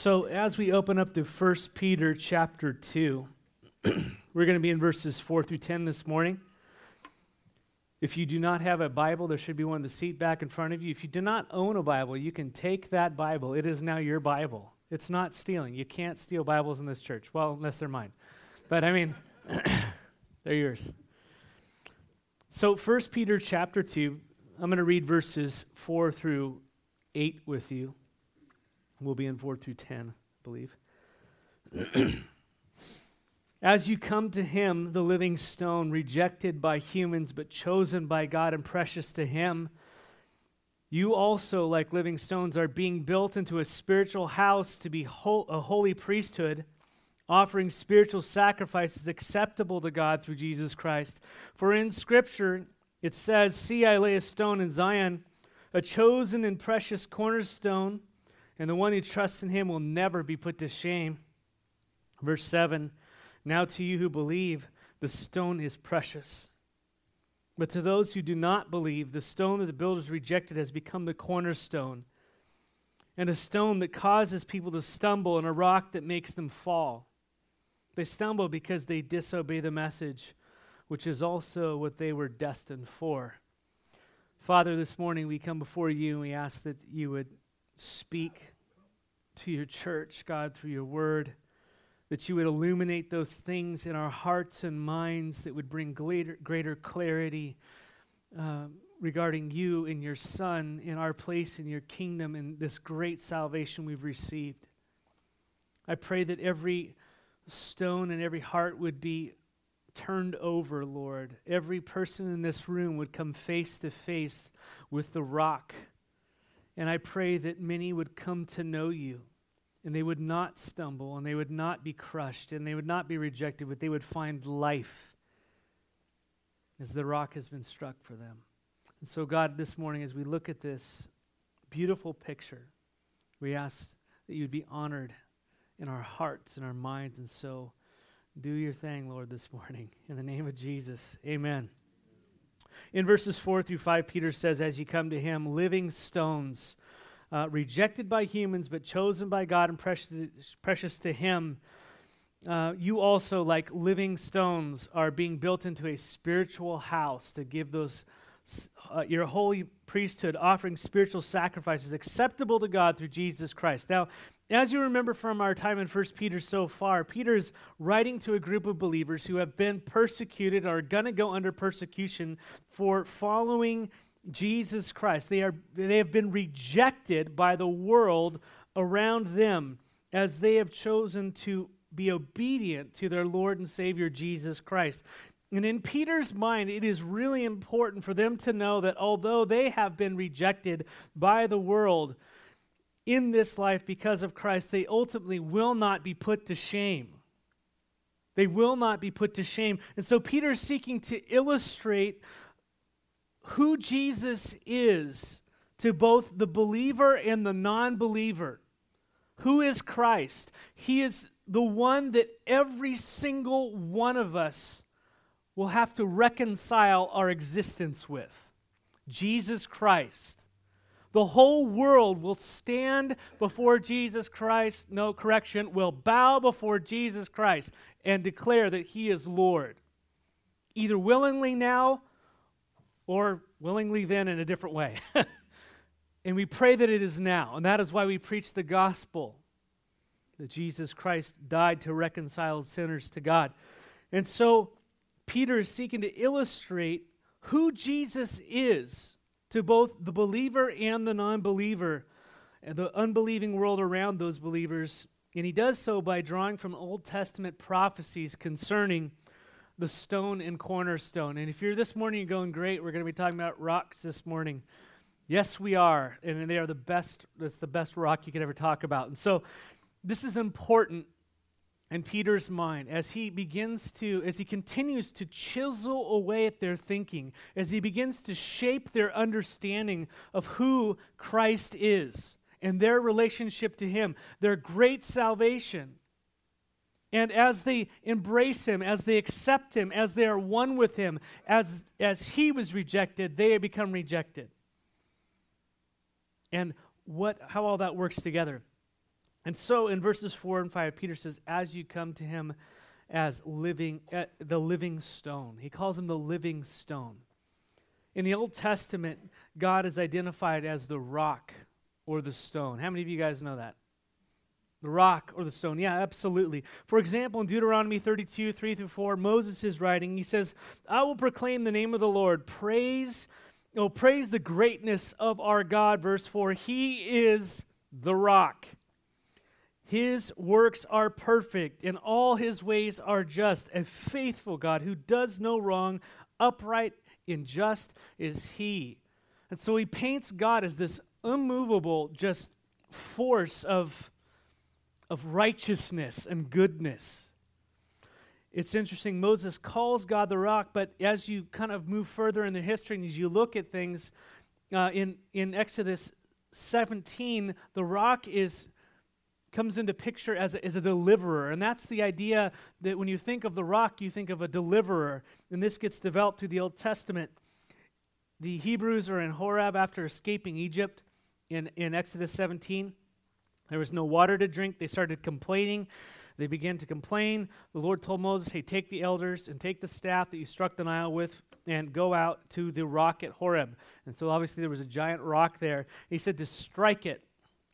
So, as we open up to 1 Peter chapter 2, we're going to be in verses 4 through 10 this morning. If you do not have a Bible, there should be one in the seat back in front of you. If you do not own a Bible, you can take that Bible. It is now your Bible. It's not stealing. You can't steal Bibles in this church. Well, unless they're mine. But I mean, they're yours. So, 1 Peter chapter 2, I'm going to read verses 4 through 8 with you. We'll be in 4 through 10, I believe. As you come to him, the living stone, rejected by humans but chosen by God and precious to him, you also, like living stones, are being built into a spiritual house to be ho- a holy priesthood, offering spiritual sacrifices acceptable to God through Jesus Christ. For in Scripture it says, See, I lay a stone in Zion, a chosen and precious cornerstone and the one who trusts in him will never be put to shame. Verse 7 Now to you who believe, the stone is precious. But to those who do not believe, the stone that the builders rejected has become the cornerstone, and a stone that causes people to stumble, and a rock that makes them fall. They stumble because they disobey the message, which is also what they were destined for. Father, this morning we come before you and we ask that you would speak to your church, God, through your word, that you would illuminate those things in our hearts and minds that would bring greater, greater clarity uh, regarding you and your Son in our place in your kingdom and this great salvation we've received. I pray that every stone and every heart would be turned over, Lord. Every person in this room would come face to face with the rock and I pray that many would come to know you and they would not stumble and they would not be crushed and they would not be rejected, but they would find life as the rock has been struck for them. And so, God, this morning, as we look at this beautiful picture, we ask that you'd be honored in our hearts and our minds. And so, do your thing, Lord, this morning. In the name of Jesus, amen. In verses 4 through 5, Peter says, As you come to him, living stones, uh, rejected by humans, but chosen by God and precious, precious to him, uh, you also, like living stones, are being built into a spiritual house to give those uh, your holy priesthood, offering spiritual sacrifices acceptable to God through Jesus Christ. Now, as you remember from our time in 1 Peter so far, Peter is writing to a group of believers who have been persecuted or are going to go under persecution for following Jesus Christ. They, are, they have been rejected by the world around them as they have chosen to be obedient to their Lord and Savior Jesus Christ. And in Peter's mind, it is really important for them to know that although they have been rejected by the world in this life because of Christ, they ultimately will not be put to shame. They will not be put to shame. And so Peter is seeking to illustrate who Jesus is to both the believer and the non believer. Who is Christ? He is the one that every single one of us will have to reconcile our existence with Jesus Christ. The whole world will stand before Jesus Christ, no correction, will bow before Jesus Christ and declare that he is Lord. Either willingly now or willingly then in a different way. and we pray that it is now. And that is why we preach the gospel that Jesus Christ died to reconcile sinners to God. And so Peter is seeking to illustrate who Jesus is to both the believer and the non believer, the unbelieving world around those believers. And he does so by drawing from Old Testament prophecies concerning the stone and cornerstone. And if you're this morning, going, great, we're going to be talking about rocks this morning. Yes, we are. And they are the best, that's the best rock you could ever talk about. And so this is important in Peter's mind as he begins to, as he continues to chisel away at their thinking, as he begins to shape their understanding of who Christ is and their relationship to him, their great salvation. And as they embrace him, as they accept him, as they are one with him, as, as he was rejected, they become rejected. And what, how all that works together. And so in verses 4 and 5, Peter says, As you come to him as living, uh, the living stone. He calls him the living stone. In the Old Testament, God is identified as the rock or the stone. How many of you guys know that? The rock or the stone. Yeah, absolutely. For example, in Deuteronomy 32, 3 through 4, Moses is writing, he says, I will proclaim the name of the Lord. Praise, oh, praise the greatness of our God. Verse 4, He is the rock. His works are perfect, and all his ways are just. A faithful God who does no wrong, upright and just is he. And so he paints God as this unmovable, just force of, of righteousness and goodness. It's interesting, Moses calls God the rock, but as you kind of move further in the history and as you look at things, uh, in, in Exodus 17, the rock is comes into picture as a, as a deliverer. And that's the idea that when you think of the rock, you think of a deliverer. And this gets developed through the Old Testament. The Hebrews are in Horeb after escaping Egypt in, in Exodus 17. There was no water to drink. They started complaining. They began to complain. The Lord told Moses, Hey, take the elders and take the staff that you struck the Nile with and go out to the rock at Horeb. And so obviously there was a giant rock there. He said to strike it.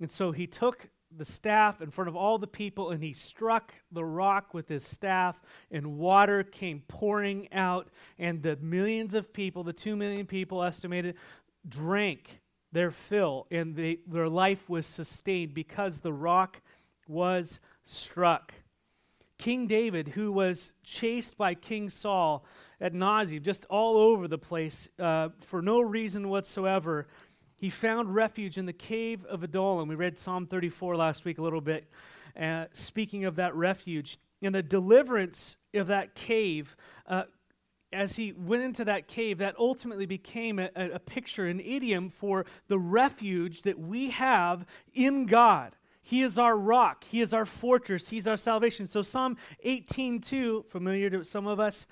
And so he took the staff in front of all the people, and he struck the rock with his staff, and water came pouring out, and the millions of people, the two million people estimated, drank their fill, and they, their life was sustained because the rock was struck. King David, who was chased by King Saul ad nauseam, just all over the place uh, for no reason whatsoever, he found refuge in the cave of Adullam. We read Psalm 34 last week a little bit, uh, speaking of that refuge. And the deliverance of that cave, uh, as he went into that cave, that ultimately became a, a picture, an idiom for the refuge that we have in God. He is our rock. He is our fortress. He's our salvation. So Psalm 18:2, familiar to some of us,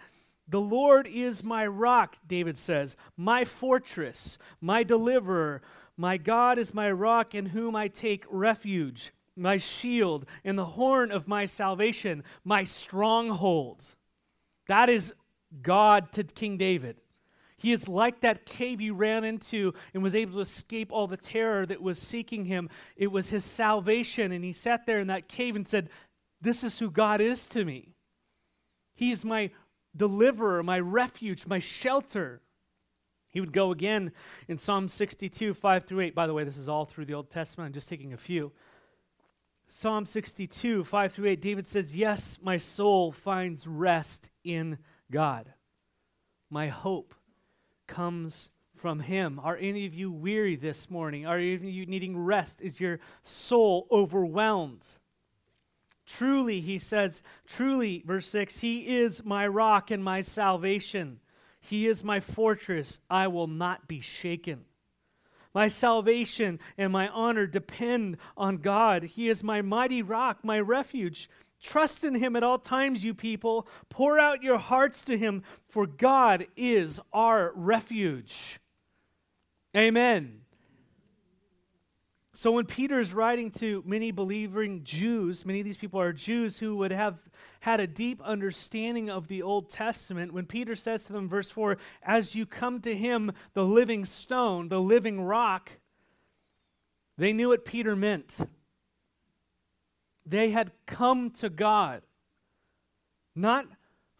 the Lord is my rock, David says, my fortress, my deliverer. My God is my rock in whom I take refuge, my shield and the horn of my salvation, my stronghold. That is God to King David. He is like that cave he ran into and was able to escape all the terror that was seeking him. It was his salvation. And he sat there in that cave and said, This is who God is to me. He is my deliverer, my refuge, my shelter. He would go again in Psalm 62, 5 through 8. By the way, this is all through the Old Testament. I'm just taking a few. Psalm 62, 5 through 8, David says, Yes, my soul finds rest in God. My hope comes from Him. Are any of you weary this morning? Are any of you needing rest? Is your soul overwhelmed? Truly, he says, truly, verse 6, He is my rock and my salvation. He is my fortress. I will not be shaken. My salvation and my honor depend on God. He is my mighty rock, my refuge. Trust in him at all times, you people. Pour out your hearts to him, for God is our refuge. Amen. So when Peter is writing to many believing Jews, many of these people are Jews who would have had a deep understanding of the Old Testament. When Peter says to them, verse 4, as you come to him, the living stone, the living rock, they knew what Peter meant. They had come to God, not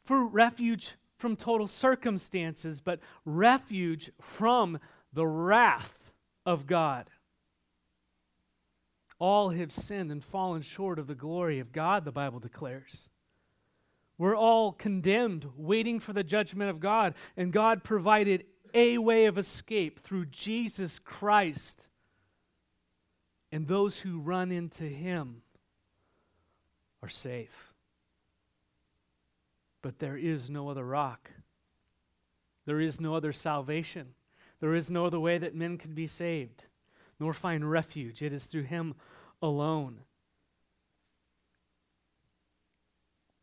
for refuge from total circumstances, but refuge from the wrath of God. All have sinned and fallen short of the glory of God, the Bible declares. We're all condemned, waiting for the judgment of God, and God provided a way of escape through Jesus Christ. And those who run into Him are safe. But there is no other rock. There is no other salvation. There is no other way that men can be saved nor find refuge. It is through him alone.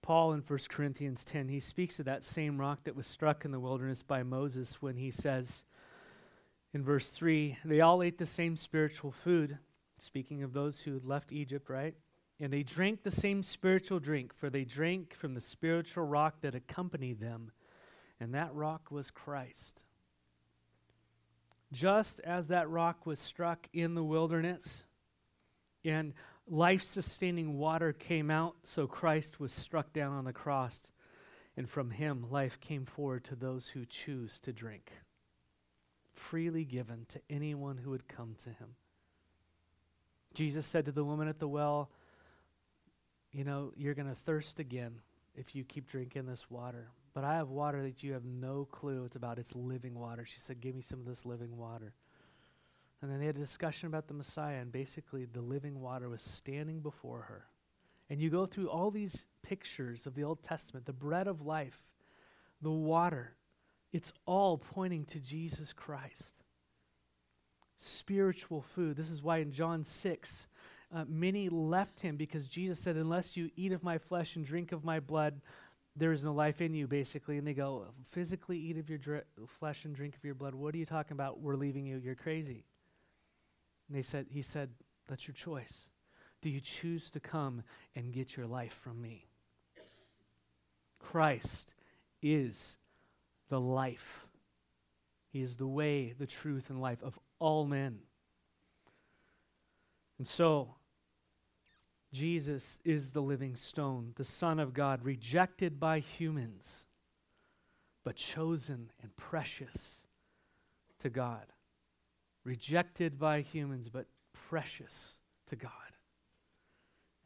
Paul in 1 Corinthians 10, he speaks of that same rock that was struck in the wilderness by Moses when he says in verse 3 they all ate the same spiritual food, speaking of those who had left Egypt, right? And they drank the same spiritual drink, for they drank from the spiritual rock that accompanied them, and that rock was Christ. Just as that rock was struck in the wilderness, and life sustaining water came out, so Christ was struck down on the cross, and from him life came forward to those who choose to drink, freely given to anyone who would come to him. Jesus said to the woman at the well, You know, you're going to thirst again if you keep drinking this water. But I have water that you have no clue it's about. It's living water. She said, Give me some of this living water. And then they had a discussion about the Messiah, and basically the living water was standing before her. And you go through all these pictures of the Old Testament the bread of life, the water, it's all pointing to Jesus Christ spiritual food. This is why in John 6, uh, many left him because Jesus said, Unless you eat of my flesh and drink of my blood, there is no life in you, basically. And they go, Physically eat of your dr- flesh and drink of your blood. What are you talking about? We're leaving you. You're crazy. And they said, He said, That's your choice. Do you choose to come and get your life from me? Christ is the life. He is the way, the truth, and life of all men. And so, Jesus is the living stone, the Son of God, rejected by humans, but chosen and precious to God. Rejected by humans, but precious to God.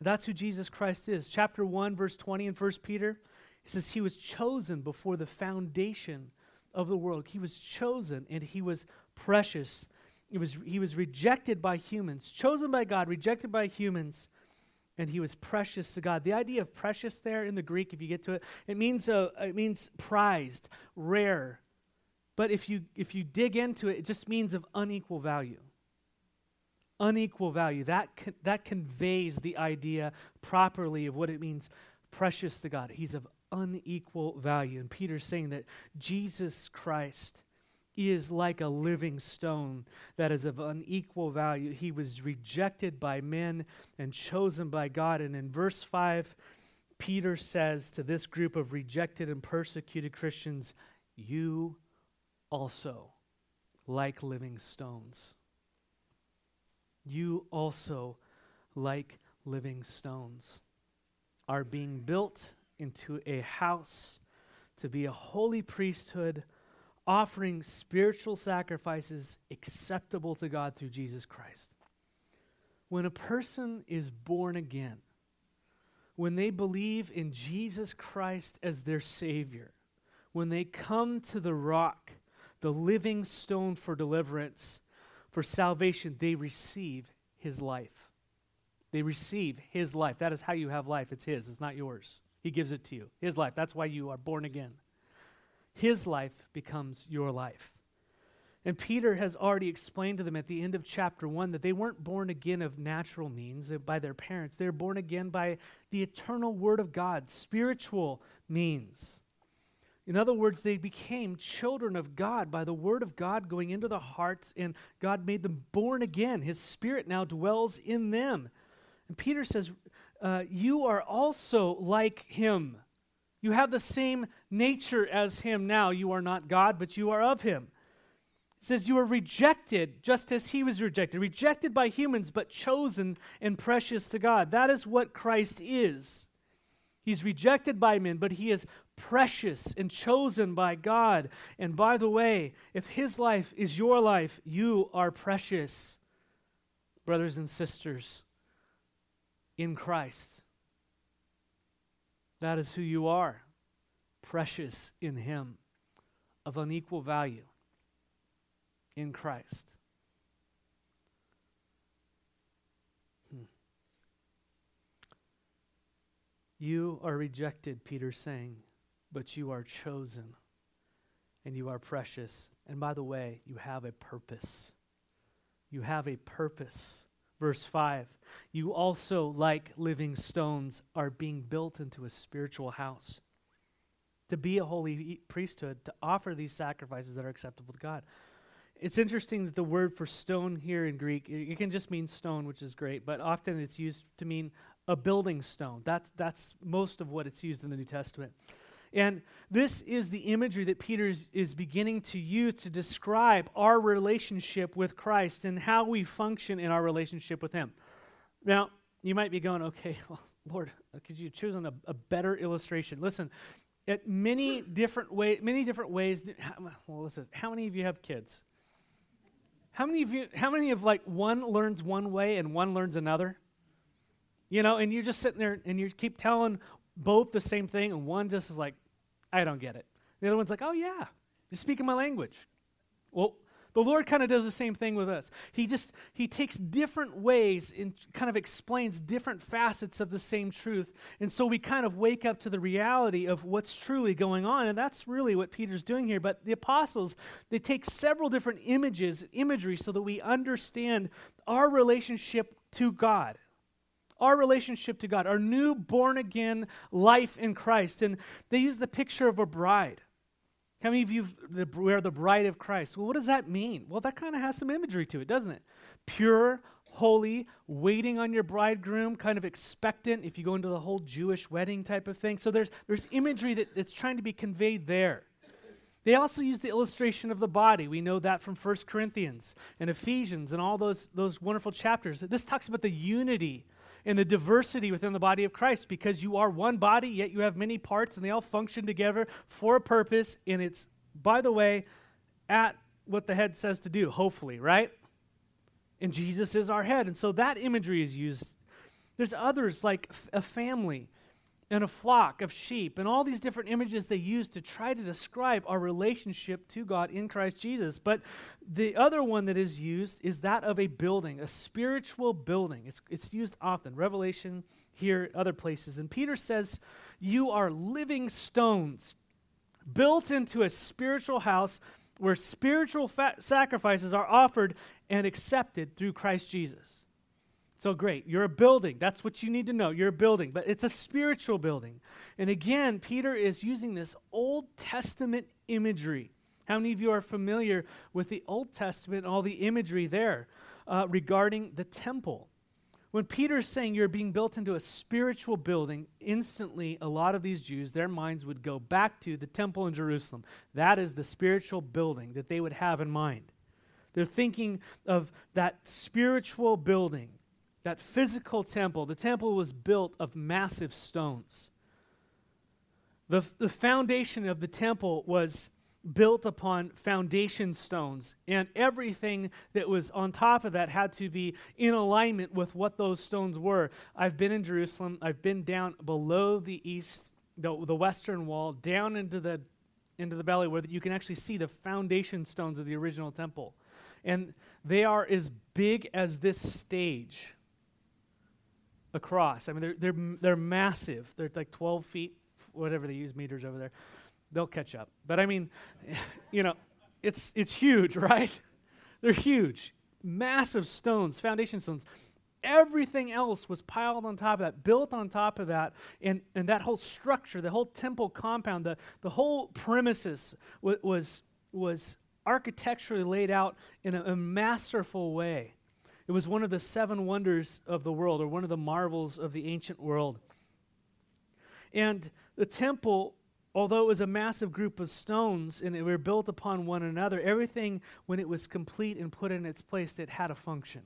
That's who Jesus Christ is. Chapter 1, verse 20 in 1 Peter, he says, He was chosen before the foundation of the world. He was chosen and he was precious it was, he was rejected by humans, chosen by God, rejected by humans, and he was precious to God. The idea of precious there in the Greek, if you get to it, it means, uh, it means prized, rare. But if you, if you dig into it, it just means of unequal value. Unequal value. That, that conveys the idea properly of what it means precious to God. He's of unequal value. And Peter's saying that Jesus Christ is like a living stone that is of unequal value. He was rejected by men and chosen by God. And in verse 5, Peter says to this group of rejected and persecuted Christians, You also, like living stones. You also, like living stones, are being built into a house to be a holy priesthood offering spiritual sacrifices acceptable to God through Jesus Christ. When a person is born again, when they believe in Jesus Christ as their Savior, when they come to the rock, the living stone for deliverance, for salvation, they receive His life. They receive His life. That is how you have life. It's His, it's not yours. He gives it to you. His life. That's why you are born again his life becomes your life. And Peter has already explained to them at the end of chapter 1 that they weren't born again of natural means uh, by their parents. They're born again by the eternal Word of God, spiritual means. In other words, they became children of God by the Word of God going into the hearts, and God made them born again. His Spirit now dwells in them. And Peter says, uh, You are also like Him. You have the same nature as him now. You are not God, but you are of him. It says you are rejected just as he was rejected, rejected by humans, but chosen and precious to God. That is what Christ is. He's rejected by men, but he is precious and chosen by God. And by the way, if his life is your life, you are precious, brothers and sisters, in Christ. That is who you are. Precious in Him, of unequal value in Christ. Hmm. You are rejected, Peter's saying, but you are chosen and you are precious. And by the way, you have a purpose. You have a purpose. Verse 5 You also, like living stones, are being built into a spiritual house to be a holy priesthood, to offer these sacrifices that are acceptable to God. it's interesting that the word for stone here in Greek, it, it, can just mean stone, which is great, but often it's used to mean a building stone. That's, that's most of what it's used in the New Testament. And this is the imagery that Peter is, is beginning to use to describe our relationship with Christ and how we function in our relationship with Him. Now, you might be going, okay, well, Lord, could you choose on a, a better illustration? Listen, at many different ways, many different ways. Well, listen, how many of you have kids? How many of you? How many of like one learns one way and one learns another? You know, and you're just sitting there and you keep telling both the same thing, and one just is like, I don't get it. The other one's like, oh yeah, you're speaking my language. Well, the Lord kind of does the same thing with us. He just he takes different ways and kind of explains different facets of the same truth. And so we kind of wake up to the reality of what's truly going on. And that's really what Peter's doing here. But the apostles, they take several different images, imagery so that we understand our relationship to God our relationship to God, our new born again life in Christ. And they use the picture of a bride. How many of you wear the bride of Christ? Well, what does that mean? Well, that kind of has some imagery to it, doesn't it? Pure, holy, waiting on your bridegroom, kind of expectant if you go into the whole Jewish wedding type of thing. So there's, there's imagery that, that's trying to be conveyed there. They also use the illustration of the body. We know that from 1 Corinthians and Ephesians and all those, those wonderful chapters. This talks about the unity and the diversity within the body of Christ because you are one body, yet you have many parts and they all function together for a purpose. And it's, by the way, at what the head says to do, hopefully, right? And Jesus is our head. And so that imagery is used. There's others like a family and a flock of sheep, and all these different images they use to try to describe our relationship to God in Christ Jesus. But the other one that is used is that of a building, a spiritual building. It's, it's used often, Revelation, here, other places. And Peter says, You are living stones built into a spiritual house where spiritual fa- sacrifices are offered and accepted through Christ Jesus. So great. You're a building. That's what you need to know. You're a building, but it's a spiritual building. And again, Peter is using this Old Testament imagery. How many of you are familiar with the Old Testament all the imagery there uh, regarding the temple? When Peter's saying you're being built into a spiritual building, instantly a lot of these Jews, their minds would go back to the temple in Jerusalem. That is the spiritual building that they would have in mind. They're thinking of that spiritual building that physical temple, the temple was built of massive stones. The, the foundation of the temple was built upon foundation stones, and everything that was on top of that had to be in alignment with what those stones were. I've been in Jerusalem, I've been down below the east, the, the western wall, down into the into the valley where you can actually see the foundation stones of the original temple. And they are as big as this stage across. I mean, they're, they're, they're massive. They're like 12 feet, whatever they use meters over there. They'll catch up. But I mean, you know, it's, it's huge, right? They're huge. Massive stones, foundation stones. Everything else was piled on top of that, built on top of that, and, and that whole structure, the whole temple compound, the, the whole premises w- was, was architecturally laid out in a, a masterful way. It was one of the seven wonders of the world, or one of the marvels of the ancient world. And the temple, although it was a massive group of stones and they were built upon one another, everything, when it was complete and put in its place, it had a function.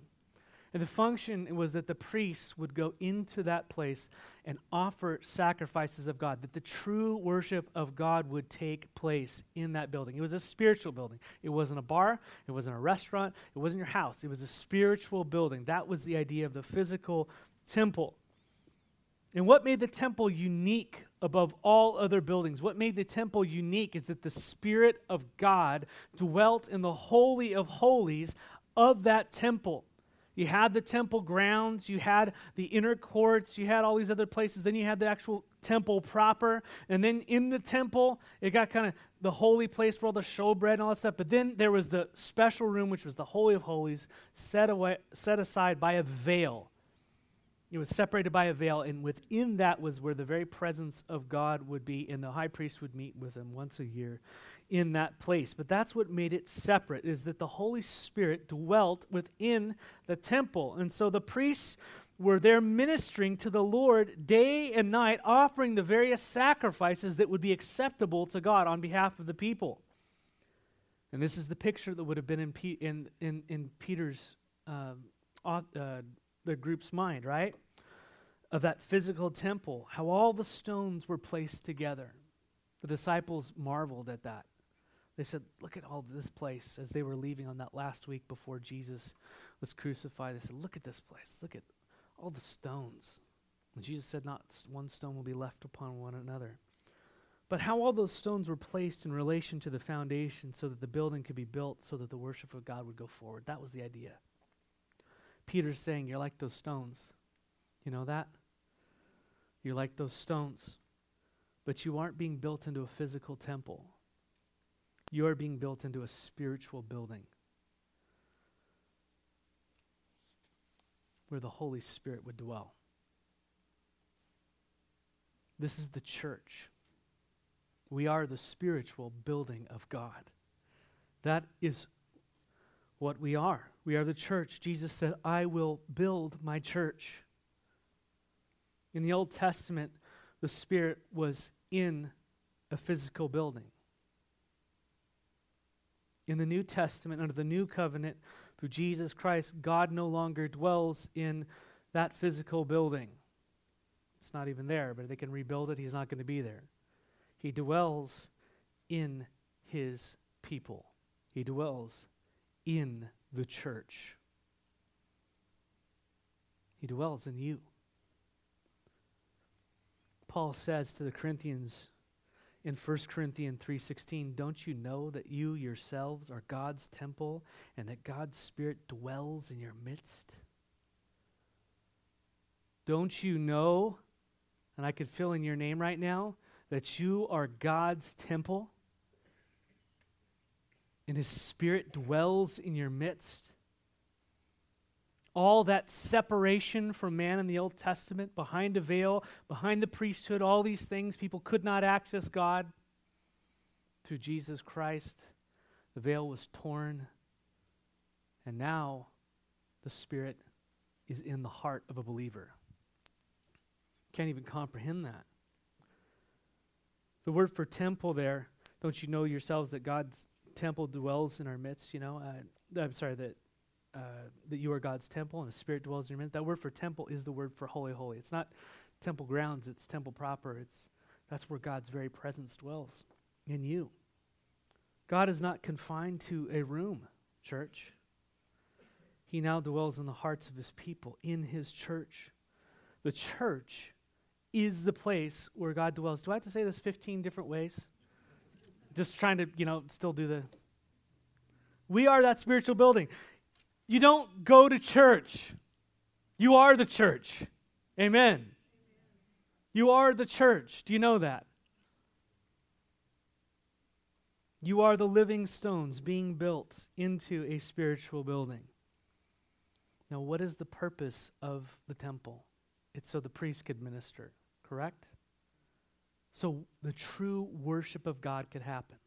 And the function was that the priests would go into that place and offer sacrifices of God, that the true worship of God would take place in that building. It was a spiritual building. It wasn't a bar, it wasn't a restaurant, it wasn't your house. It was a spiritual building. That was the idea of the physical temple. And what made the temple unique above all other buildings, what made the temple unique is that the Spirit of God dwelt in the Holy of Holies of that temple. You had the temple grounds, you had the inner courts, you had all these other places. Then you had the actual temple proper. And then in the temple, it got kind of the holy place where all the showbread and all that stuff. But then there was the special room, which was the Holy of Holies, set, away, set aside by a veil. It was separated by a veil, and within that was where the very presence of God would be, and the high priest would meet with him once a year in that place. But that's what made it separate, is that the Holy Spirit dwelt within the temple. And so the priests were there ministering to the Lord day and night, offering the various sacrifices that would be acceptable to God on behalf of the people. And this is the picture that would have been in, in, in, in Peter's, um, uh, the group's mind, right? Of that physical temple, how all the stones were placed together. The disciples marveled at that. They said, Look at all this place as they were leaving on that last week before Jesus was crucified. They said, Look at this place. Look at all the stones. And Jesus said, Not one stone will be left upon one another. But how all those stones were placed in relation to the foundation so that the building could be built so that the worship of God would go forward. That was the idea. Peter's saying, You're like those stones. You know that? You're like those stones. But you aren't being built into a physical temple, you are being built into a spiritual building where the Holy Spirit would dwell. This is the church. We are the spiritual building of God. That is what we are. We are the church. Jesus said, I will build my church. In the Old Testament, the Spirit was in a physical building. In the New Testament, under the new covenant, through Jesus Christ, God no longer dwells in that physical building. It's not even there, but if they can rebuild it. He's not going to be there. He dwells in his people, he dwells in the church. He dwells in you. Paul says to the Corinthians in 1 Corinthians 3:16, "Don't you know that you yourselves are God's temple and that God's spirit dwells in your midst?" Don't you know, and I could fill in your name right now, that you are God's temple and his spirit dwells in your midst? All that separation from man in the Old Testament, behind a veil, behind the priesthood, all these things, people could not access God. Through Jesus Christ, the veil was torn, and now the Spirit is in the heart of a believer. Can't even comprehend that. The word for temple there, don't you know yourselves that God's temple dwells in our midst? You know, uh, I'm sorry, that uh, that you are God's temple and the Spirit dwells in your midst. That word for temple is the word for holy, holy. It's not temple grounds, it's temple proper. It's, that's where God's very presence dwells in you. God is not confined to a room, church. He now dwells in the hearts of his people, in his church. The church is the place where God dwells. Do I have to say this 15 different ways? Just trying to, you know, still do the. We are that spiritual building. You don't go to church, you are the church. Amen. You are the church. Do you know that? You are the living stones being built into a spiritual building. Now, what is the purpose of the temple? It's so the priest could minister, correct? So the true worship of God could happen.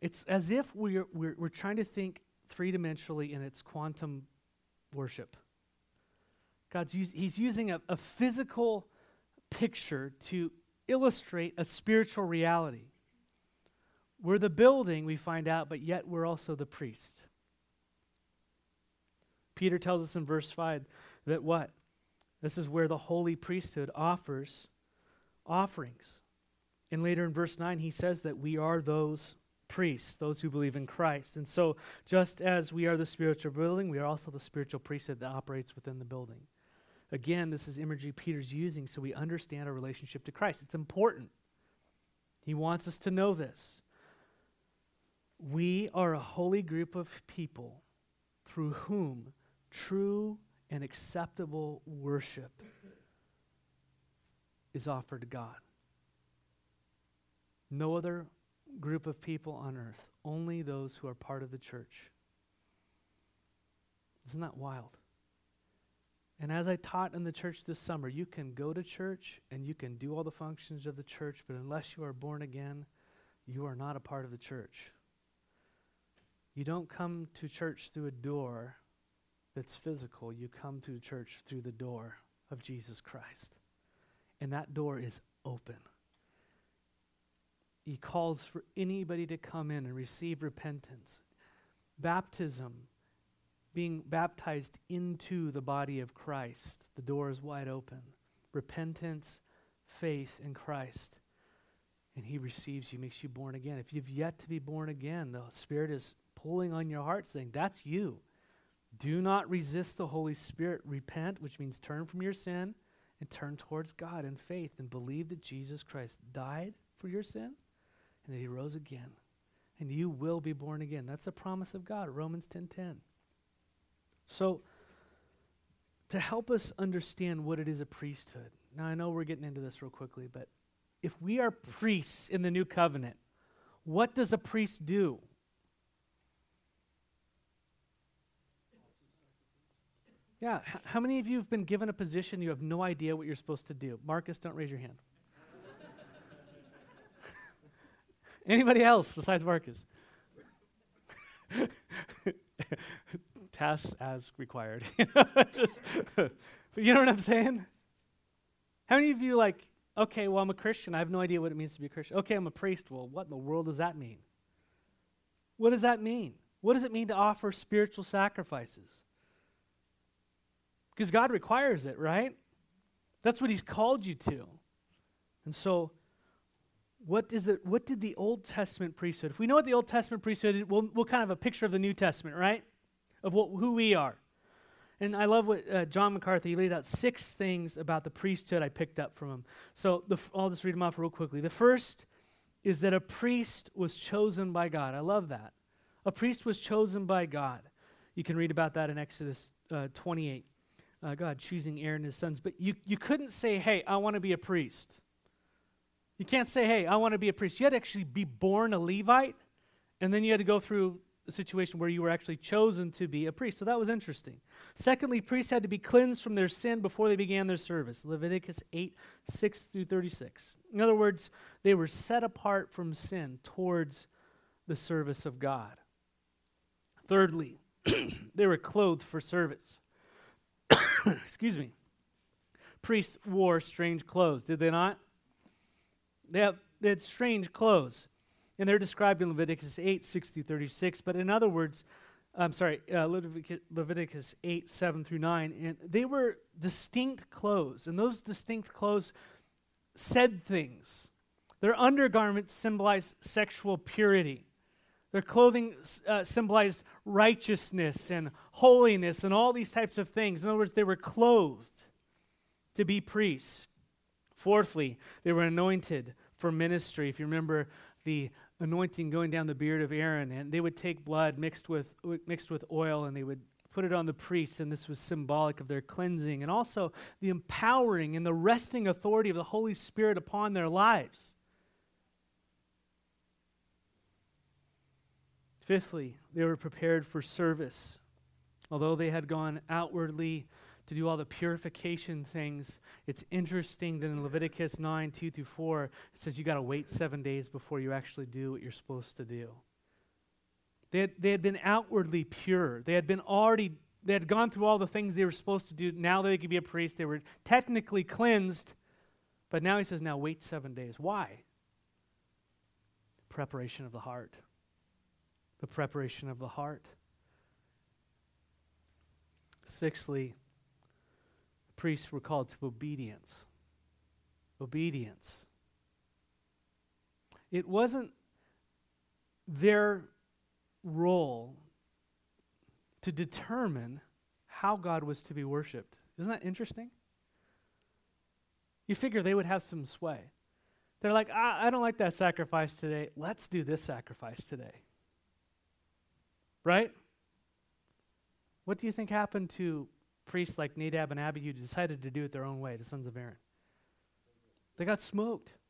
It's as if we're, we're, we're trying to think three dimensionally in its quantum worship. God's us- He's using a, a physical picture to illustrate a spiritual reality. We're the building, we find out, but yet we're also the priest. Peter tells us in verse 5 that what? This is where the holy priesthood offers offerings. And later in verse 9, he says that we are those priests, those who believe in Christ. And so, just as we are the spiritual building, we are also the spiritual priesthood that operates within the building. Again, this is imagery Peter's using so we understand our relationship to Christ. It's important. He wants us to know this. We are a holy group of people through whom true and acceptable worship is offered to God. No other group of people on earth, only those who are part of the church. Isn't that wild? And as I taught in the church this summer, you can go to church and you can do all the functions of the church, but unless you are born again, you are not a part of the church. You don't come to church through a door that's physical. You come to church through the door of Jesus Christ. And that door is open. He calls for anybody to come in and receive repentance. Baptism, being baptized into the body of Christ, the door is wide open. Repentance, faith in Christ. And He receives you, makes you born again. If you've yet to be born again, the Spirit is pulling on your heart saying, That's you. Do not resist the Holy Spirit. Repent, which means turn from your sin and turn towards God in faith and believe that Jesus Christ died for your sin and that he rose again. And you will be born again. That's the promise of God, Romans 10:10. 10, 10. So to help us understand what it is a priesthood. Now I know we're getting into this real quickly, but if we are priests in the new covenant, what does a priest do? Yeah, how many of you have been given a position you have no idea what you're supposed to do? Marcus, don't raise your hand. Anybody else besides Marcus? Tasks as required. Just, you know what I'm saying? How many of you like, okay, well, I'm a Christian. I have no idea what it means to be a Christian. Okay, I'm a priest. Well, what in the world does that mean? What does that mean? What does it mean to offer spiritual sacrifices? Because God requires it, right? That's what He's called you to. And so, what is it? What did the Old Testament priesthood? If we know what the Old Testament priesthood is, we'll, we'll kind of have a picture of the New Testament, right? Of what, who we are. And I love what uh, John MacArthur, he laid out six things about the priesthood I picked up from him. So the, I'll just read them off real quickly. The first is that a priest was chosen by God. I love that. A priest was chosen by God. You can read about that in Exodus uh, 28. Uh, God choosing Aaron and his sons. But you, you couldn't say, hey, I want to be a priest. You can't say, hey, I want to be a priest. You had to actually be born a Levite, and then you had to go through a situation where you were actually chosen to be a priest. So that was interesting. Secondly, priests had to be cleansed from their sin before they began their service. Leviticus 8, 6 through 36. In other words, they were set apart from sin towards the service of God. Thirdly, they were clothed for service. Excuse me. Priests wore strange clothes, did they not? They, have, they had strange clothes. And they're described in Leviticus 8, 6 through 36. But in other words, I'm sorry, uh, Leviticus, Leviticus 8, 7 through 9. And they were distinct clothes. And those distinct clothes said things. Their undergarments symbolized sexual purity. Their clothing uh, symbolized righteousness and holiness and all these types of things. In other words, they were clothed to be priests. Fourthly, they were anointed for ministry. If you remember the anointing going down the beard of Aaron, and they would take blood mixed with, mixed with oil and they would put it on the priests, and this was symbolic of their cleansing, and also the empowering and the resting authority of the Holy Spirit upon their lives. Fifthly, they were prepared for service. Although they had gone outwardly to do all the purification things. It's interesting that in Leviticus 9, 2 through 4, it says you got to wait seven days before you actually do what you're supposed to do. They had, they had been outwardly pure. They had been already, they had gone through all the things they were supposed to do. Now they could be a priest. They were technically cleansed. But now he says, now wait seven days. Why? Preparation of the heart. The preparation of the heart. Sixthly, priests were called to obedience. Obedience. It wasn't their role to determine how God was to be worshiped. Isn't that interesting? You figure they would have some sway. They're like, I, I don't like that sacrifice today. Let's do this sacrifice today. Right? What do you think happened to priests like Nadab and Abihu decided to do it their own way, the sons of Aaron. They got smoked.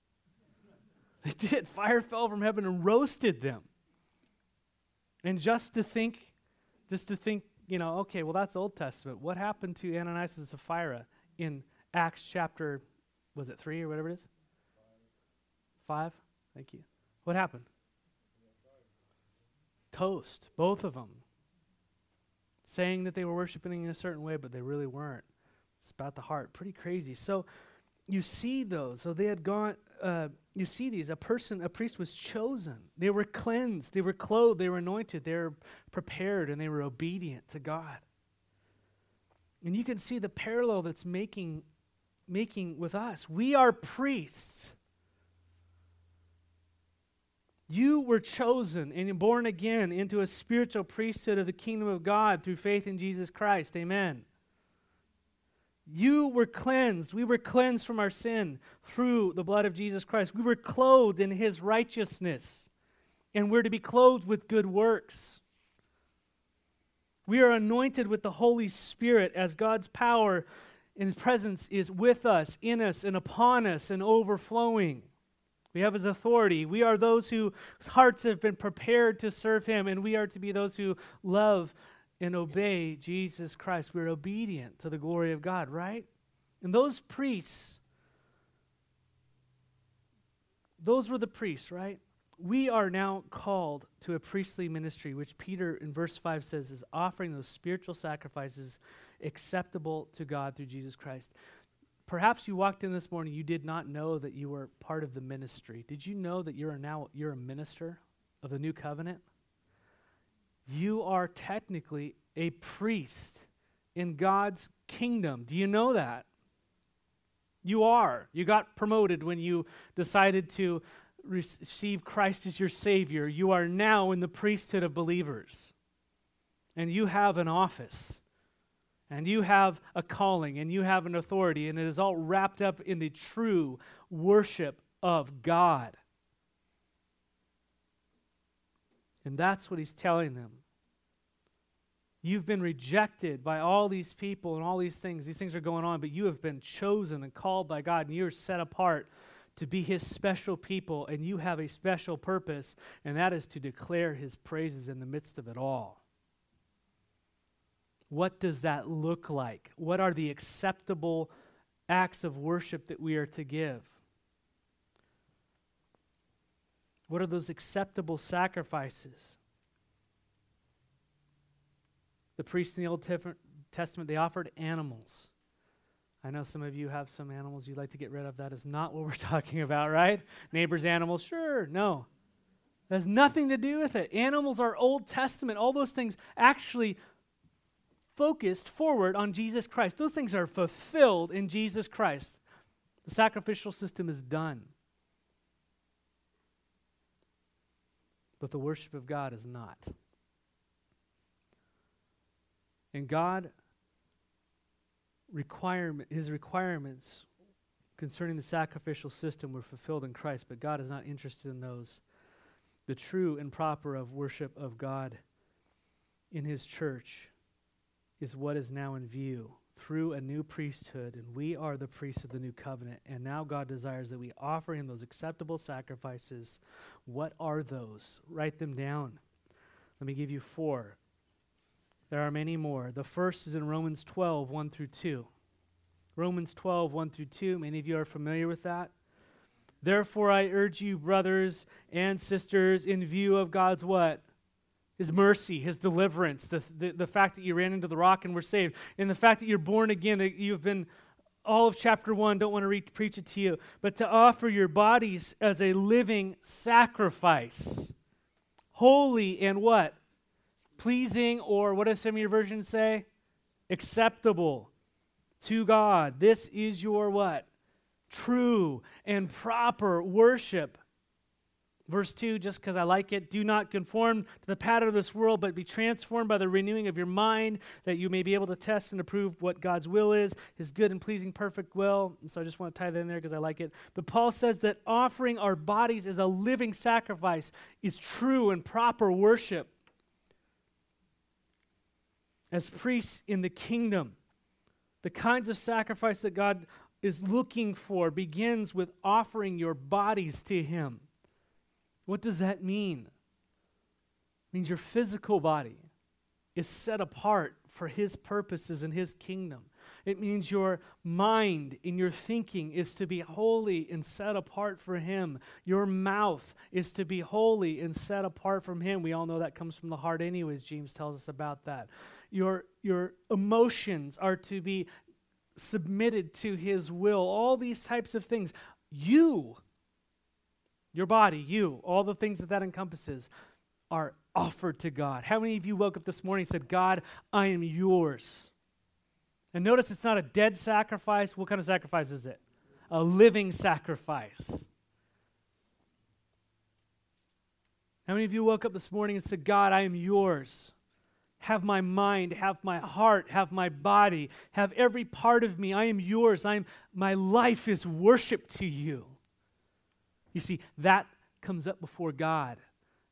They did. Fire fell from heaven and roasted them. And just to think, just to think, you know, okay, well, that's Old Testament. What happened to Ananias and Sapphira in Acts chapter, was it three or whatever it is? Five? Thank you. What happened? Toast, both of them. Saying that they were worshiping in a certain way, but they really weren't. It's about the heart. Pretty crazy. So you see those. So they had gone, uh, you see these. A person, a priest was chosen. They were cleansed. They were clothed. They were anointed. They were prepared and they were obedient to God. And you can see the parallel that's making, making with us. We are priests. You were chosen and born again into a spiritual priesthood of the kingdom of God through faith in Jesus Christ. Amen. You were cleansed. We were cleansed from our sin through the blood of Jesus Christ. We were clothed in his righteousness, and we're to be clothed with good works. We are anointed with the Holy Spirit as God's power and his presence is with us, in us, and upon us, and overflowing. We have his authority. We are those whose hearts have been prepared to serve him, and we are to be those who love and obey Jesus Christ. We're obedient to the glory of God, right? And those priests, those were the priests, right? We are now called to a priestly ministry, which Peter in verse 5 says is offering those spiritual sacrifices acceptable to God through Jesus Christ. Perhaps you walked in this morning, you did not know that you were part of the ministry. Did you know that you're now you're a minister of the new covenant? you are technically a priest in God's kingdom. Do you know that? You are. You got promoted when you decided to receive Christ as your Savior. You are now in the priesthood of believers. And you have an office. And you have a calling. And you have an authority. And it is all wrapped up in the true worship of God. And that's what he's telling them. You've been rejected by all these people and all these things. These things are going on, but you have been chosen and called by God, and you're set apart to be His special people, and you have a special purpose, and that is to declare His praises in the midst of it all. What does that look like? What are the acceptable acts of worship that we are to give? What are those acceptable sacrifices? The priests in the Old Testament, they offered animals. I know some of you have some animals you'd like to get rid of. That is not what we're talking about, right? Neighbors' animals, sure, no. Has nothing to do with it. Animals are Old Testament. All those things actually focused forward on Jesus Christ. Those things are fulfilled in Jesus Christ. The sacrificial system is done. But the worship of God is not. And God requirement his requirements concerning the sacrificial system were fulfilled in Christ, but God is not interested in those. The true and proper of worship of God in his church is what is now in view through a new priesthood, and we are the priests of the new covenant. And now God desires that we offer him those acceptable sacrifices. What are those? Write them down. Let me give you four. There are many more. The first is in Romans 12, 1 through 2. Romans 12, 1 through 2. Many of you are familiar with that. Therefore, I urge you, brothers and sisters, in view of God's what? His mercy, His deliverance, the, the, the fact that you ran into the rock and were saved, and the fact that you're born again, that you've been all of chapter 1, don't want to re- preach it to you, but to offer your bodies as a living sacrifice, holy and what? pleasing, or what does some of your versions say? Acceptable to God. This is your what? True and proper worship. Verse 2, just because I like it, do not conform to the pattern of this world, but be transformed by the renewing of your mind, that you may be able to test and approve what God's will is, his good and pleasing, perfect will. And so I just want to tie that in there because I like it. But Paul says that offering our bodies as a living sacrifice is true and proper worship as priests in the kingdom. The kinds of sacrifice that God is looking for begins with offering your bodies to Him. What does that mean? It means your physical body is set apart for His purposes and His kingdom. It means your mind in your thinking is to be holy and set apart for Him. Your mouth is to be holy and set apart from Him. We all know that comes from the heart, anyways. James tells us about that. Your, your emotions are to be submitted to His will. All these types of things. You, your body, you, all the things that that encompasses, are offered to God. How many of you woke up this morning and said, God, I am yours? And notice it's not a dead sacrifice. What kind of sacrifice is it? A living sacrifice. How many of you woke up this morning and said, God, I am yours? Have my mind, have my heart, have my body, have every part of me. I am yours. I am, my life is worship to you. You see, that comes up before God.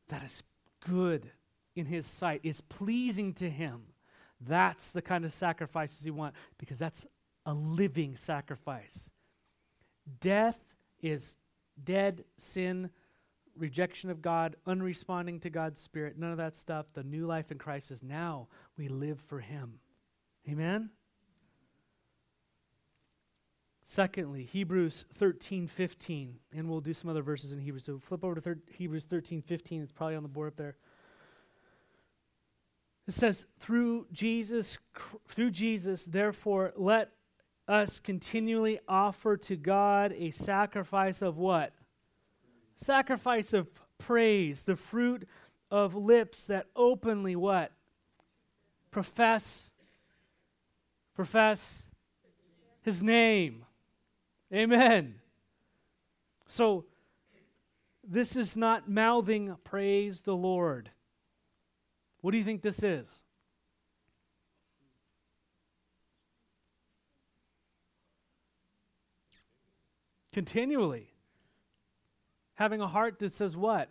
That is good in His sight, is pleasing to Him. That's the kind of sacrifices you want because that's a living sacrifice. Death is dead sin, rejection of God, unresponding to God's Spirit, none of that stuff. The new life in Christ is now we live for Him. Amen? Secondly, Hebrews 13, 15. And we'll do some other verses in Hebrews. So flip over to thir- Hebrews 13, 15. It's probably on the board up there. It says, through Jesus, through Jesus, therefore, let us continually offer to God a sacrifice of what? Sacrifice of praise, the fruit of lips that openly what? Profess, profess his name. Amen. So, this is not mouthing praise the Lord. What do you think this is? Continually. Having a heart that says what?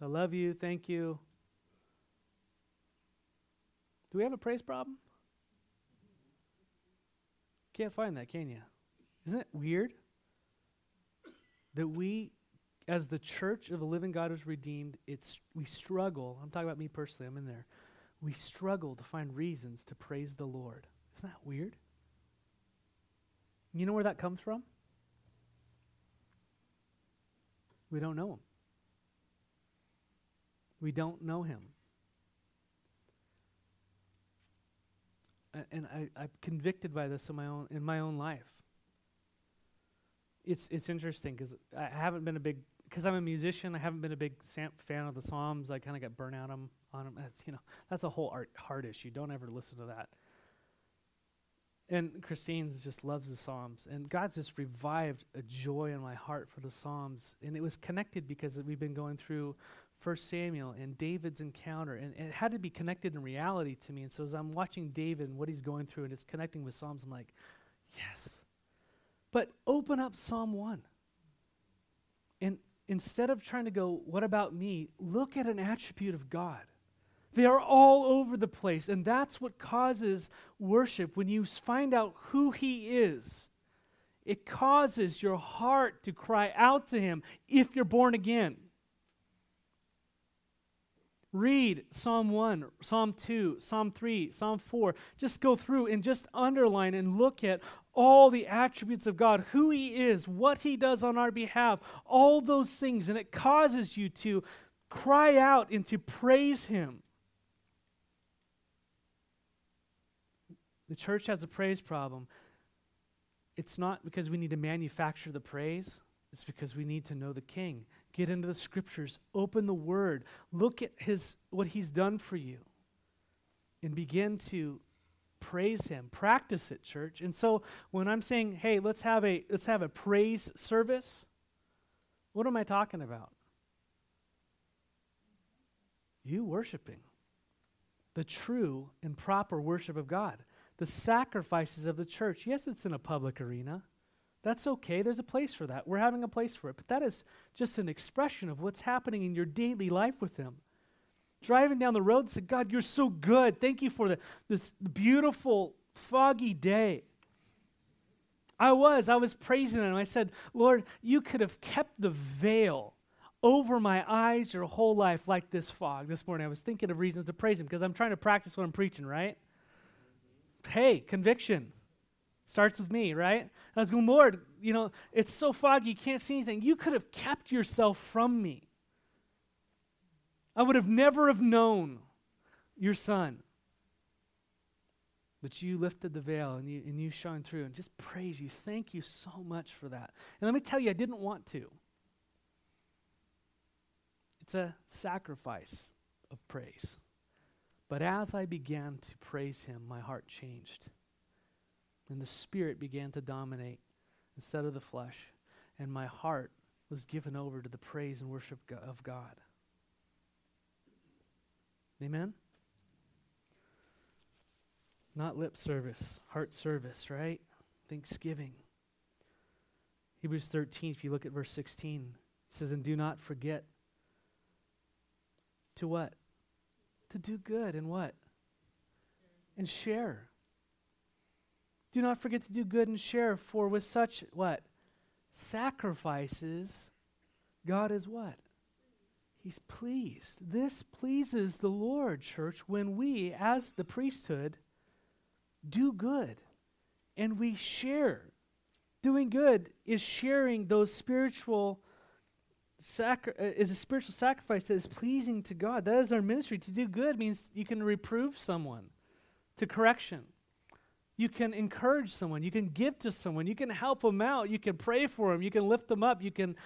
I love you, thank you. Do we have a praise problem? Can't find that, can you? Isn't it weird that we as the church of the living God who's redeemed, it's we struggle. I'm talking about me personally, I'm in there. We struggle to find reasons to praise the Lord. Isn't that weird? You know where that comes from? We don't know him. We don't know him. And I, I'm convicted by this in my own in my own life. It's it's interesting because I haven't been a big because I'm a musician, I haven't been a big sam- fan of the Psalms. I kind of got burnt out on, on them. That's, you know, that's a whole art, hard issue. Don't ever listen to that. And Christine just loves the Psalms. And God's just revived a joy in my heart for the Psalms. And it was connected because we've been going through First Samuel and David's encounter. And, and, it had to be connected in reality to me. And so as I'm watching David and what he's going through and it's connecting with Psalms, I'm like, yes. But open up Psalm 1. And instead of trying to go, what about me? Look at an attribute of God. They are all over the place. And that's what causes worship. When you find out who He is, it causes your heart to cry out to Him if you're born again. Read Psalm 1, Psalm 2, Psalm 3, Psalm 4. Just go through and just underline and look at all the attributes of God, who He is, what He does on our behalf, all those things. And it causes you to cry out and to praise Him. The church has a praise problem. It's not because we need to manufacture the praise, it's because we need to know the King. Get into the scriptures, open the word, look at his what he's done for you. And begin to praise him. Practice it, church. And so when I'm saying, "Hey, let's have a let's have a praise service," what am I talking about? You worshiping the true and proper worship of God. The sacrifices of the church. Yes, it's in a public arena. That's okay. There's a place for that. We're having a place for it. But that is just an expression of what's happening in your daily life with Him. Driving down the road, said, God, you're so good. Thank you for the, this beautiful, foggy day. I was. I was praising Him. I said, Lord, you could have kept the veil over my eyes your whole life like this fog. This morning I was thinking of reasons to praise Him because I'm trying to practice what I'm preaching, right? Hey, conviction starts with me, right? And I was going, Lord, you know, it's so foggy, you can't see anything. You could have kept yourself from me. I would have never have known your son. But you lifted the veil and you, and you shone through and just praise you. Thank you so much for that. And let me tell you, I didn't want to. It's a sacrifice of praise. But as I began to praise him, my heart changed. And the Spirit began to dominate instead of the flesh. And my heart was given over to the praise and worship of God. Amen? Not lip service, heart service, right? Thanksgiving. Hebrews 13, if you look at verse 16, it says, And do not forget to what? To do good and what? And share. Do not forget to do good and share, for with such what? Sacrifices, God is what? He's pleased. This pleases the Lord, church, when we, as the priesthood, do good and we share. Doing good is sharing those spiritual sacri- uh, is a spiritual sacrifice that is pleasing to God. That is our ministry. To do good means you can reprove someone to correction. You can encourage someone. You can give to someone. You can help them out. You can pray for them. You can lift them up. You can,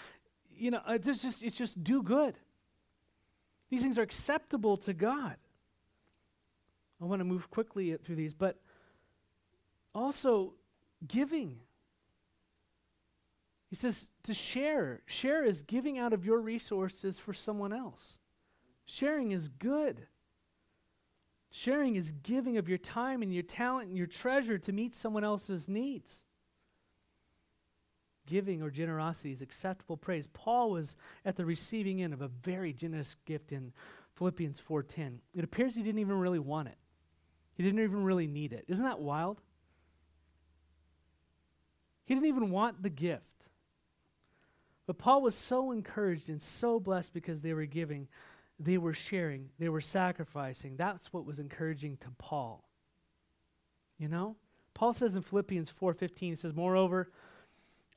you know, it's just, it's just do good. These things are acceptable to God. I want to move quickly through these, but also giving. He says to share. Share is giving out of your resources for someone else. Sharing is good. Sharing is giving of your time and your talent and your treasure to meet someone else's needs. Giving or generosity is acceptable praise. Paul was at the receiving end of a very generous gift in Philippians 4:10. It appears he didn't even really want it. He didn't even really need it. Isn't that wild? He didn't even want the gift. But Paul was so encouraged and so blessed because they were giving they were sharing, they were sacrificing. That's what was encouraging to Paul. You know? Paul says in Philippians 4:15 he says moreover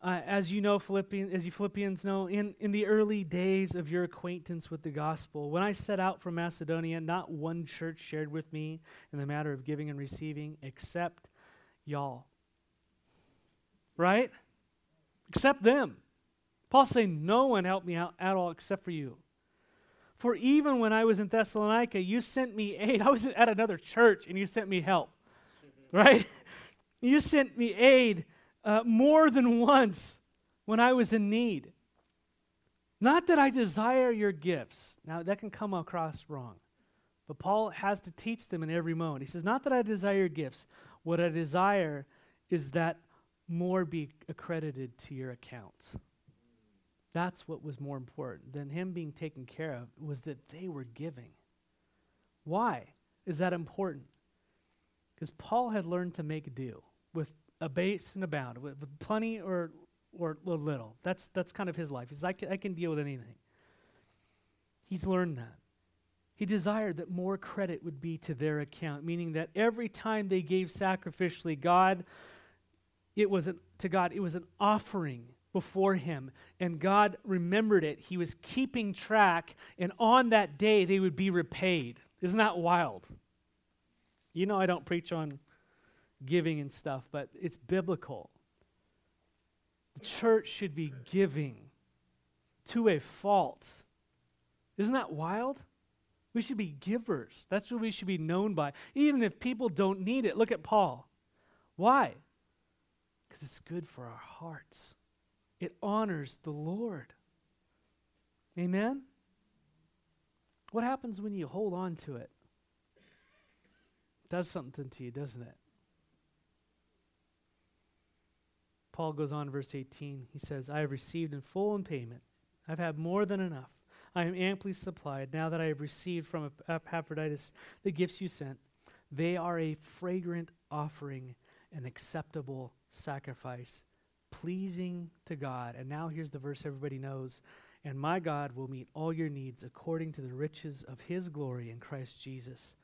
uh, as you know Philippians as you Philippians know in in the early days of your acquaintance with the gospel when I set out from Macedonia not one church shared with me in the matter of giving and receiving except y'all. Right? Except them. Paul saying no one helped me out at all except for you. For even when I was in Thessalonica, you sent me aid. I was at another church and you sent me help, right? you sent me aid uh, more than once when I was in need. Not that I desire your gifts. Now, that can come across wrong. But Paul has to teach them in every moment. He says, Not that I desire your gifts. What I desire is that more be accredited to your account. That's what was more important than him being taken care of, was that they were giving. Why is that important? Because Paul had learned to make do with a base and a bound, with, with plenty or, or little. That's, that's kind of his life. He's like, I can deal with anything. He's learned that. He desired that more credit would be to their account, meaning that every time they gave sacrificially, God, it was an, to God, it was an offering before him, and God remembered it. He was keeping track, and on that day they would be repaid. Isn't that wild? You know, I don't preach on giving and stuff, but it's biblical. The church should be giving to a fault. Isn't that wild? We should be givers. That's what we should be known by, even if people don't need it. Look at Paul. Why? Because it's good for our hearts. It honors the Lord. Amen? What happens when you hold on to it? does something to you, doesn't it? Paul goes on, verse 18. He says, I have received in full in payment. I've had more than enough. I am amply supplied now that I have received from Epaphroditus the gifts you sent. They are a fragrant offering, an acceptable sacrifice pleasing to God. And now here's the verse everybody knows and my God will meet all your needs according to the riches of his glory in Christ Jesus.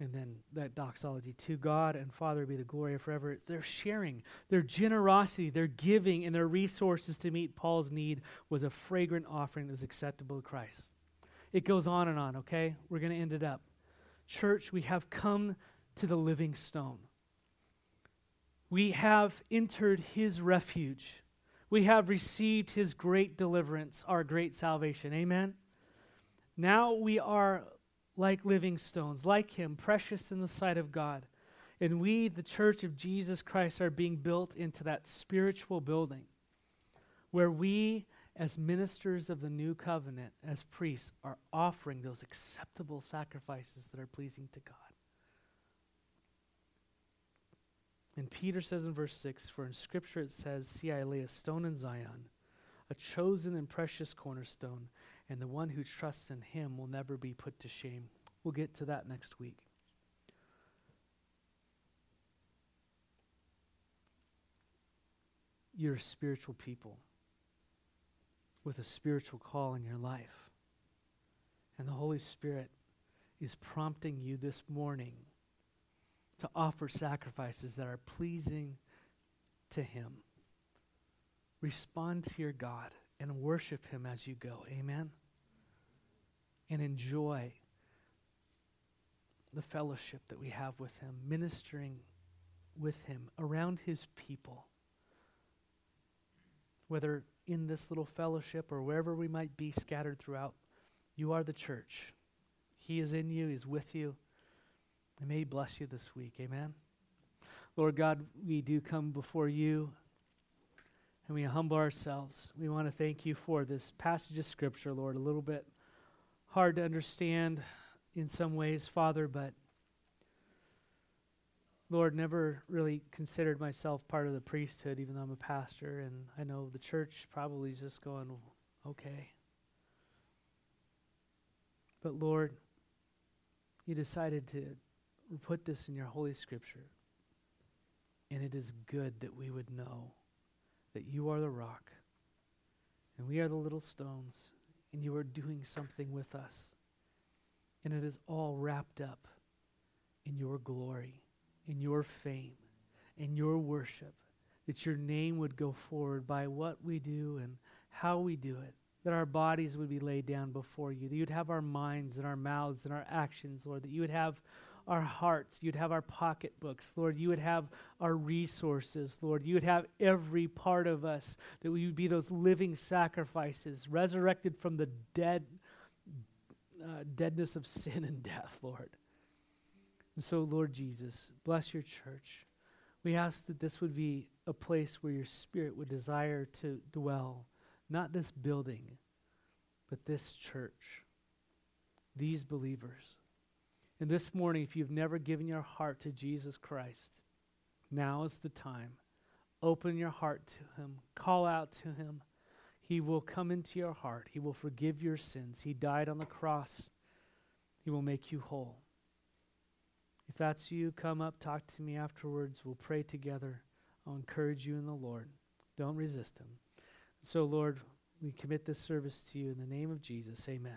And then that doxology to God and Father be the glory forever. They're sharing their generosity, their giving, and their resources to meet Paul's need was a fragrant offering that was acceptable to Christ. It goes on and on, okay? We're going to end it up. Church, we have come to the living stone. We have entered his refuge. We have received his great deliverance, our great salvation. Amen. Now we are like living stones, like him, precious in the sight of God. And we, the church of Jesus Christ, are being built into that spiritual building where we, as ministers of the new covenant, as priests, are offering those acceptable sacrifices that are pleasing to God. And Peter says in verse 6 For in Scripture it says, See, I lay a stone in Zion, a chosen and precious cornerstone and the one who trusts in him will never be put to shame. We'll get to that next week. You're a spiritual people with a spiritual call in your life. And the Holy Spirit is prompting you this morning to offer sacrifices that are pleasing to Him. Respond to your God and worship Him as you go. Amen? And enjoy the fellowship that we have with Him, ministering with Him around His people. Whether in this little fellowship or wherever we might be scattered throughout, you are the church. He is in you, He's with you. And may He bless you this week. Amen. Lord God, we do come before you and we humble ourselves. We want to thank you for this passage of Scripture, Lord, a little bit hard to understand in some ways, Father, but Lord, never really considered myself part of the priesthood, even though I'm a pastor, and I know the church probably is just going, okay. But Lord, you decided to put this in your Holy Scripture, and it is good that we would know that you are the rock and we are the little stones, and you are doing something with us. And it is all wrapped up in your glory, in your fame, in your worship, that your name would go forward by what we do and how we do it, that our bodies would be laid down before you, that you'd have our minds and our mouths and our actions, Lord, that you would have our hearts. You'd have our pocketbooks, Lord. You would have our resources, Lord. You would have every part of us, that we would be those living sacrifices, resurrected from the dead, uh, deadness of sin and death, Lord. And so, Lord Jesus, bless your church. We ask that this would be a place where your spirit would desire to dwell, not this building, but this church, these believers. And this morning, if you've never given your heart to Jesus Christ, now is the time. Open your heart to Him, call out to Him. He will come into your heart, He will forgive your sins. He died on the cross, He will make you whole. If that's you, come up, talk to me afterwards. We'll pray together. I'll encourage you in the Lord. Don't resist Him. So, Lord, we commit this service to you in the name of Jesus. Amen.